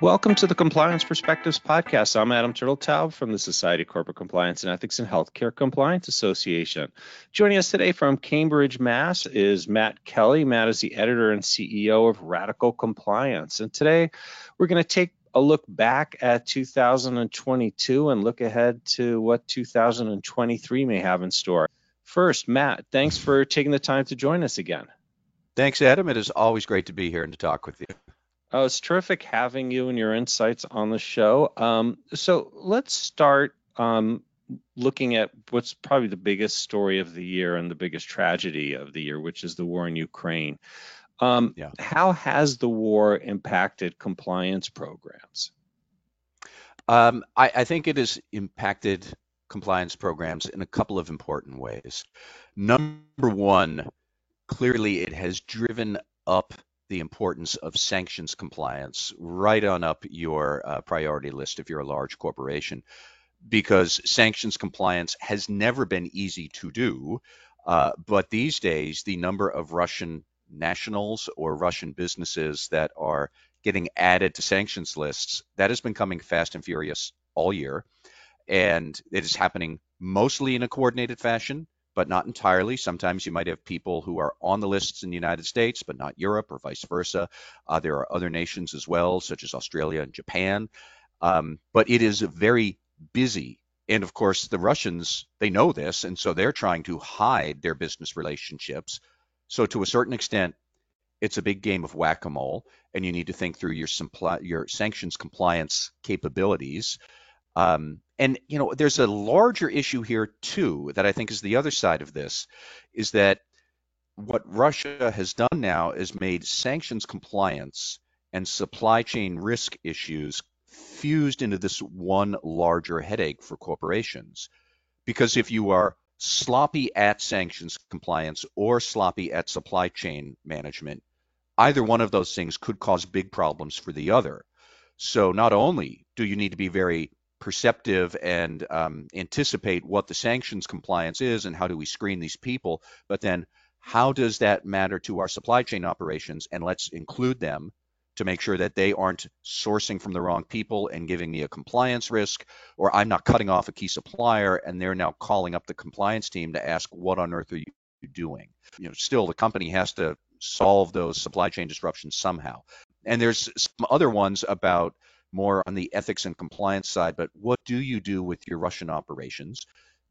Welcome to the Compliance Perspectives Podcast. I'm Adam Turteltaub from the Society of Corporate Compliance and Ethics and Healthcare Compliance Association. Joining us today from Cambridge, Mass. is Matt Kelly. Matt is the editor and CEO of Radical Compliance. And today we're going to take a look back at 2022 and look ahead to what 2023 may have in store. First, Matt, thanks for taking the time to join us again. Thanks, Adam. It is always great to be here and to talk with you. Oh, it's terrific having you and your insights on the show. Um, so let's start um, looking at what's probably the biggest story of the year and the biggest tragedy of the year, which is the war in Ukraine. Um, yeah. How has the war impacted compliance programs? Um, I, I think it has impacted compliance programs in a couple of important ways. Number one, clearly it has driven up the importance of sanctions compliance right on up your uh, priority list if you're a large corporation, because sanctions compliance has never been easy to do. Uh, but these days, the number of Russian nationals or Russian businesses that are getting added to sanctions lists, that has been coming fast and furious all year. And it is happening mostly in a coordinated fashion but not entirely. Sometimes you might have people who are on the lists in the United States, but not Europe, or vice versa. Uh, there are other nations as well, such as Australia and Japan. Um, but it is very busy. And of course, the Russians, they know this, and so they're trying to hide their business relationships. So, to a certain extent, it's a big game of whack-a-mole, and you need to think through your, supply, your sanctions compliance capabilities. Um, and you know, there's a larger issue here too that I think is the other side of this, is that what Russia has done now is made sanctions compliance and supply chain risk issues fused into this one larger headache for corporations. Because if you are sloppy at sanctions compliance or sloppy at supply chain management, either one of those things could cause big problems for the other. So not only do you need to be very perceptive and um, anticipate what the sanctions compliance is and how do we screen these people, but then how does that matter to our supply chain operations? And let's include them to make sure that they aren't sourcing from the wrong people and giving me a compliance risk, or I'm not cutting off a key supplier and they're now calling up the compliance team to ask, what on earth are you doing? You know, still the company has to solve those supply chain disruptions somehow. And there's some other ones about more on the ethics and compliance side, but what do you do with your Russian operations?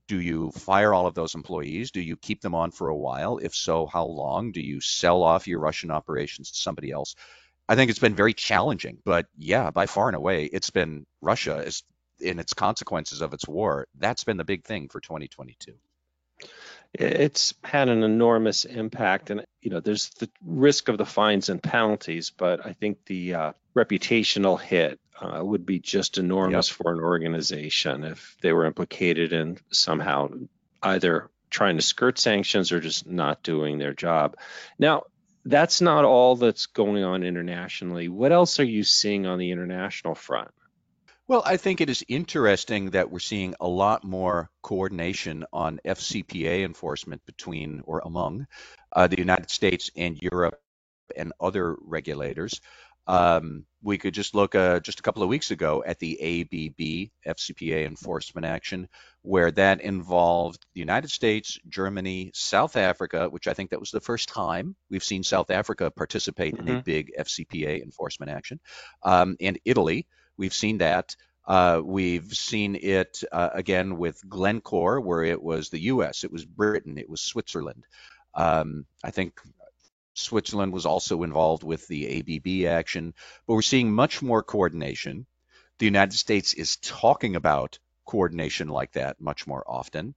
Do you fire all of those employees? Do you keep them on for a while? If so, how long? Do you sell off your Russian operations to somebody else? I think it's been very challenging, but yeah, by far and away, it's been Russia is in its consequences of its war. That's been the big thing for 2022 it's had an enormous impact. And you know there's the risk of the fines and penalties but i think the uh, reputational hit uh, would be just enormous yep. for an organization if they were implicated in somehow either trying to skirt sanctions or just not doing their job. Now that's not all that's going on internationally. What else are you seeing on the international front well, I think it is interesting that we're seeing a lot more coordination on FCPA enforcement between or among uh, the United States and Europe and other regulators. Um, we could just look uh, just a couple of weeks ago at the ABB FCPA enforcement action, where that involved the United States, Germany, South Africa, which I think that was the first time we've seen South Africa participate mm-hmm. in a mm-hmm. big FCPA enforcement action, um, and Italy. We've seen that. Uh, we've seen it uh, again with Glencore, where it was the U.S., it was Britain, it was Switzerland. Um, I think Switzerland was also involved with the ABB action, but we're seeing much more coordination. The United States is talking about coordination like that much more often.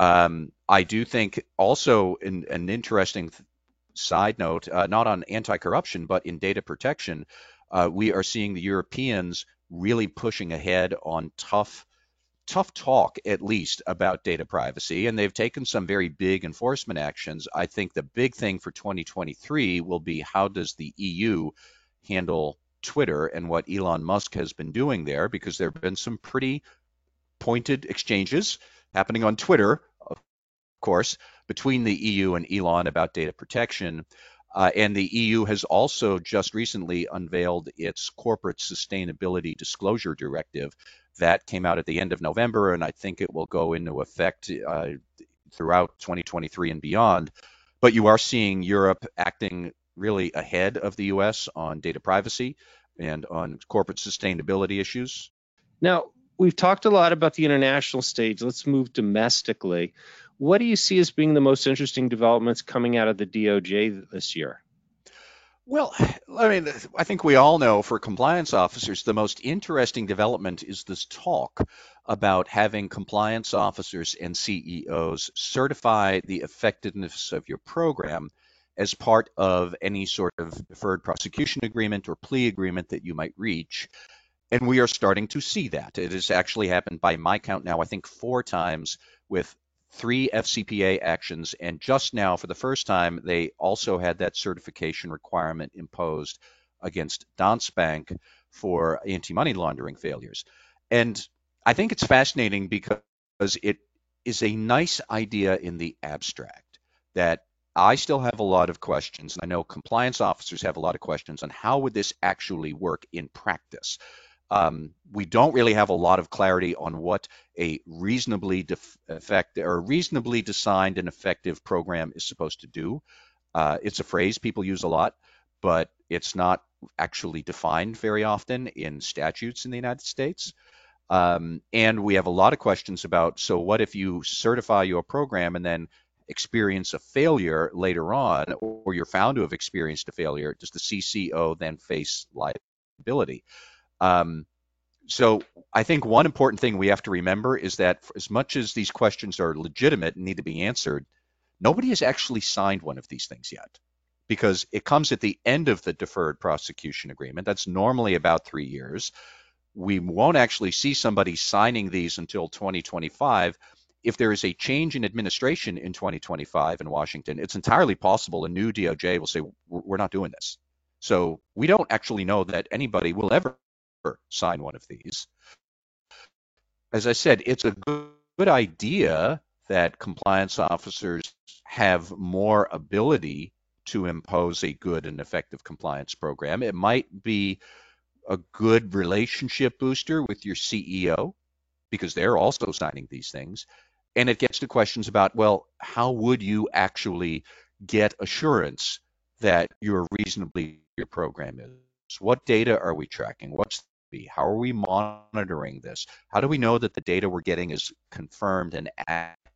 Um, I do think also in, an interesting th- side note, uh, not on anti-corruption, but in data protection, uh, we are seeing the Europeans really pushing ahead on tough tough talk at least about data privacy and they've taken some very big enforcement actions. I think the big thing for 2023 will be how does the eu handle twitter and what elon musk has been doing there because there have been some pretty pointed exchanges happening on twitter of course between the eu and elon about data protection Uh, and the EU has also just recently unveiled its corporate sustainability disclosure directive. That came out at the end of November, and I think it will go into effect uh, throughout 2023 and beyond. But you are seeing Europe acting really ahead of the US on data privacy and on corporate sustainability issues. Now, we've talked a lot about the international stage. Let's move domestically. What do you see as being the most interesting developments coming out of the DOJ this year? Well, I mean, I think we all know for compliance officers, the most interesting development is this talk about having compliance officers and CEOs certify the effectiveness of your program as part of any sort of deferred prosecution agreement or plea agreement that you might reach. And we are starting to see that. It has actually happened by my count now, I think four times with three FCPA actions. And just now, for the first time, they also had that certification requirement imposed against Danske Bank for anti money laundering failures. And I think it's fascinating because it is a nice idea in the abstract that I still have a lot of questions. I know compliance officers have a lot of questions on how would this actually work in practice. Um, we don't really have a lot of clarity on what a reasonably def- effect or reasonably designed and effective program is supposed to do. Uh, it's a phrase people use a lot, but it's not actually defined very often in statutes in the United States. Um, and we have a lot of questions about so what if you certify your program and then experience a failure later on, or you're found to have experienced a failure, does the CCO then face liability? Um, so I think one important thing we have to remember is that as much as these questions are legitimate and need to be answered, nobody has actually signed one of these things yet because it comes at the end of the deferred prosecution agreement. That's normally about three years. We won't actually see somebody signing these until 2025 if there is a change in administration in 2025 in Washington, it's entirely possible a new DOJ will say, we're not doing this. So we don't actually know that anybody will ever sign one of these. As I said, it's a good idea that compliance officers have more ability to impose a good and effective compliance program. It might be a good relationship booster with your CEO because they're also signing these things and it gets to questions about well how would you actually get assurance that you're reasonably your program is what data are we tracking what's the how are we monitoring this? How do we know that the data we're getting is confirmed and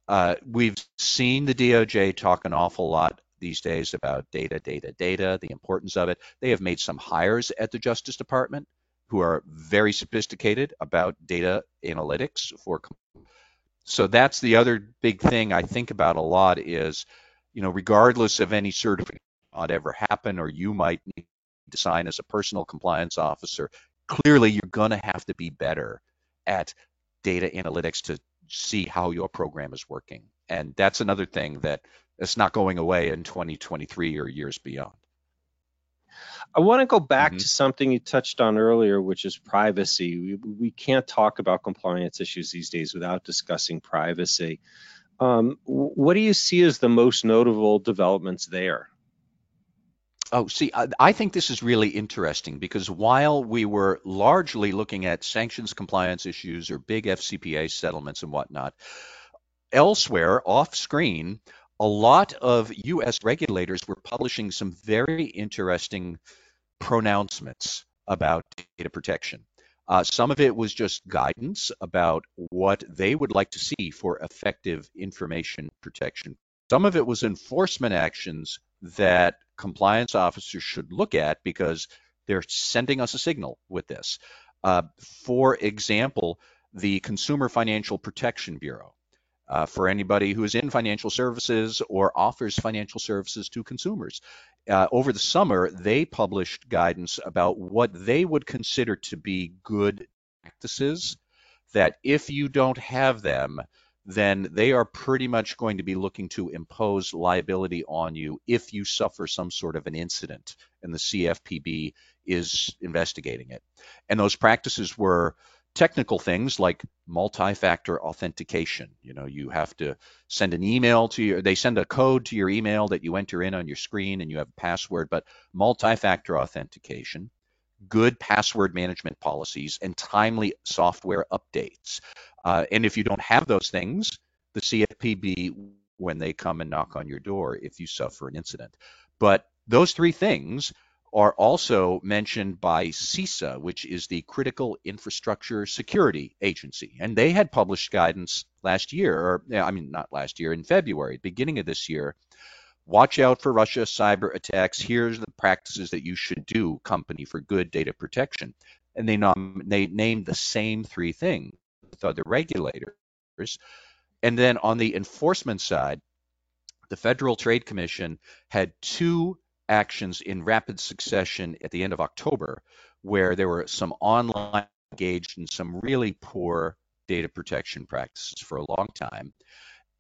uh, we've seen the doj talk an awful lot these days about data data data the importance of it. They have made some hires at the justice department who are very sophisticated about data analytics for so that's the other big thing I think about a lot is, you know, regardless of any certificate might ever happen or you might need to sign as a personal compliance officer, clearly you're going to have to be better at data analytics to see how your program is working. And that's another thing that is not going away in 2023 or years beyond. I want to go back mm-hmm. to something you touched on earlier, which is privacy. We, we can't talk about compliance issues these days without discussing privacy. Um, what do you see as the most notable developments there? Oh, see, I, I, think this is really interesting because while we were largely looking at sanctions compliance issues or big FCPA settlements and whatnot, elsewhere off screen, a lot of US regulators were publishing some very interesting pronouncements about data protection. Uh, some of it was just guidance about what they would like to see for effective information protection. Some of it was enforcement actions that compliance officers should look at because they're sending us a signal with this. Uh, for example, the Consumer Financial Protection Bureau uh, for anybody who is in financial services or offers financial services to consumers. Uh, over the summer, they published guidance about what they would consider to be good practices that if you don't have them, then they are pretty much going to be looking to impose liability on you if you suffer some sort of an incident and the CFPB is investigating it. And those practices were technical things like multi-factor authentication. You know, you have to send an email to your, they send a code to your email that you enter in on your screen and you have a password, but multi-factor authentication, good password management policies, and timely software updates. Uh, and if you don't have those things, the CFPB, when they come and knock on your door, if you suffer an incident. But those three things are also mentioned by CISA, which is the Critical Infrastructure Security Agency. And they had published guidance last year, or I mean, not last year, in February, beginning of this year. Watch out for Russia cyber attacks. Here's the practices that you should do, company, for good data protection. And they, nom- they named the same three things with other regulators. And then on the enforcement side, the Federal Trade Commission had two actions in rapid succession at the end of October, where there were some online engaged in some really poor data protection practices for a long time.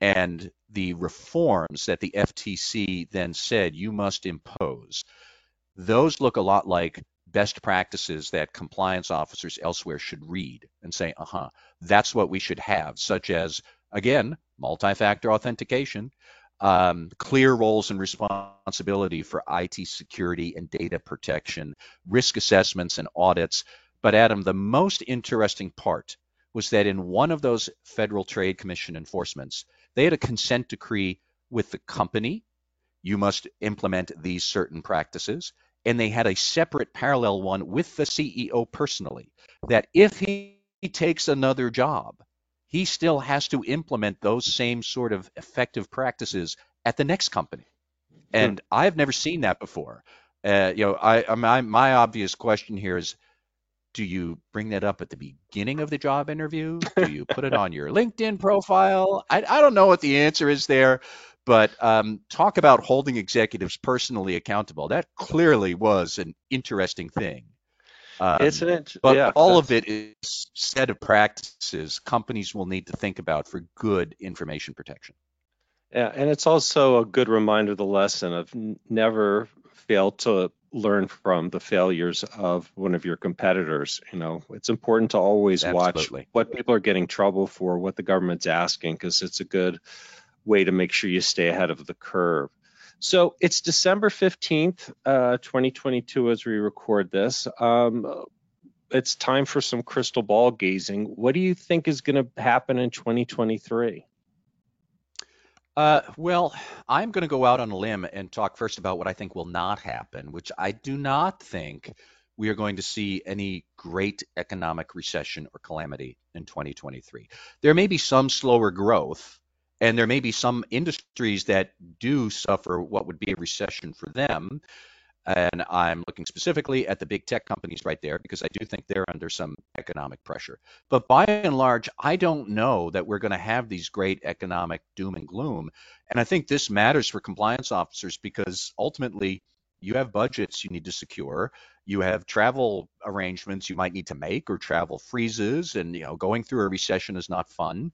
And the reforms that the FTC then said you must impose, those look a lot like best practices that compliance officers elsewhere should read and say, uh huh, that's what we should have, such as, again, multi factor authentication, um, clear roles and responsibility for IT security and data protection, risk assessments and audits. But Adam, the most interesting part was that in one of those Federal Trade Commission enforcements, they had a consent decree with the company. You must implement these certain practices. And they had a separate parallel one with the CEO personally, that if he takes another job, he still has to implement those same sort of effective practices at the next company. And. I've never seen that before. Uh, you know, I, my, my obvious question here is, do you bring that up at the beginning of the job interview? Do you put it on your LinkedIn profile? I, I don't know what the answer is there, but um, talk about holding executives personally accountable. That clearly was an interesting thing. Um, it's an int- but yeah, all of it is set of practices companies will need to think about for good information protection. Yeah, and it's also a good reminder the lesson of never fail to learn from the failures of one of your competitors. You know, it's important to always Absolutely. watch what people are getting trouble for, what the government's asking, because it's a good way to make sure you stay ahead of the curve. So it's December 15th, uh, 2022, as we record this. Um, it's time for some crystal ball gazing. What do you think is going to happen in 2023? Uh, well, I'm going to go out on a limb and talk first about what I think will not happen, which I do not think we are going to see any great economic recession or calamity in 2023. There may be some slower growth, and there may be some industries that do suffer what would be a recession for them. And I'm looking specifically at the big tech companies right there because I do think they're under some economic pressure. But by and large, I don't know that we're going to have these great economic doom and gloom. And I think this matters for compliance officers because ultimately you have budgets you need to secure you have travel arrangements you might need to make or travel freezes and you know going through a recession is not fun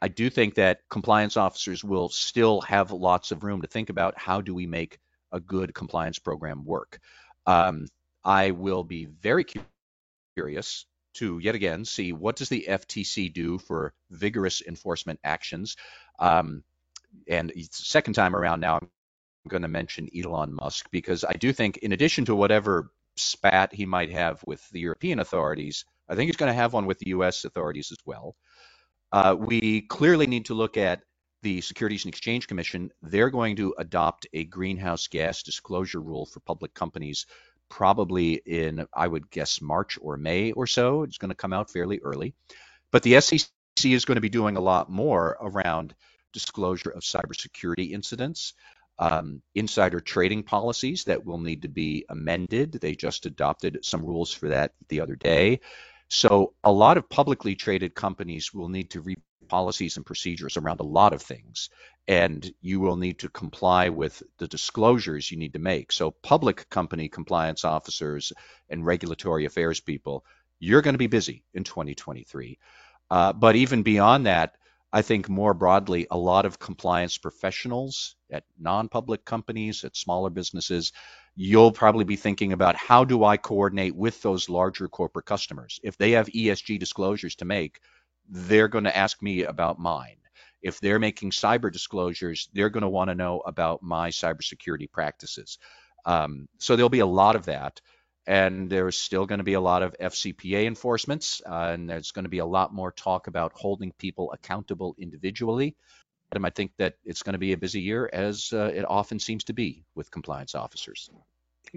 I do think that compliance officers will still have lots of room to think about how do we make a good compliance program work. Um, I will be very curious to yet again see what does the FTC do for vigorous enforcement actions. Um, and second time around now, I'm going to mention Elon Musk because I do think, in addition to whatever spat he might have with the European authorities, I think he's going to have one with the U.S. authorities as well. Uh, we clearly need to look at the Securities and Exchange Commission. They're going to adopt a greenhouse gas disclosure rule for public companies probably in, I would guess, March or May or so. It's going to come out fairly early. But the SEC is going to be doing a lot more around disclosure of cybersecurity incidents, um, insider trading policies that will need to be amended. They just adopted some rules for that the other day. So a lot of publicly traded companies will need to re policies and procedures around a lot of things, and you will need to comply with the disclosures you need to make. So public company compliance officers and regulatory affairs people, you're going to be busy in 2023. Uh, but even beyond that, I think more broadly, a lot of compliance professionals at non-public companies, at smaller businesses, you'll probably be thinking about how do I coordinate with those larger corporate customers? If they have ESG disclosures to make, they're going to ask me about mine. If they're making cyber disclosures, they're going to want to know about my cybersecurity practices. Um, so there'll be a lot of that. And there's still going to be a lot of FCPA enforcements, uh, and there's going to be a lot more talk about holding people accountable individually. I think that it's going to be a busy year, as uh, it often seems to be with compliance officers.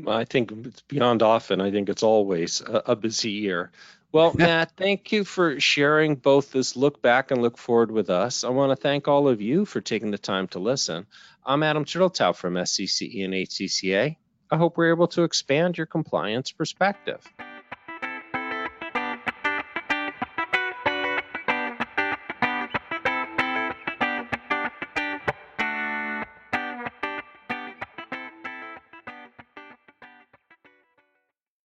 I think it's beyond often. I think it's always a, a busy year. Well, Matt, thank you for sharing both this look back and look forward with us. I want to thank all of you for taking the time to listen. I'm Adam Turteltaub from SCCE and HCCA. I hope we're able to expand your compliance perspective.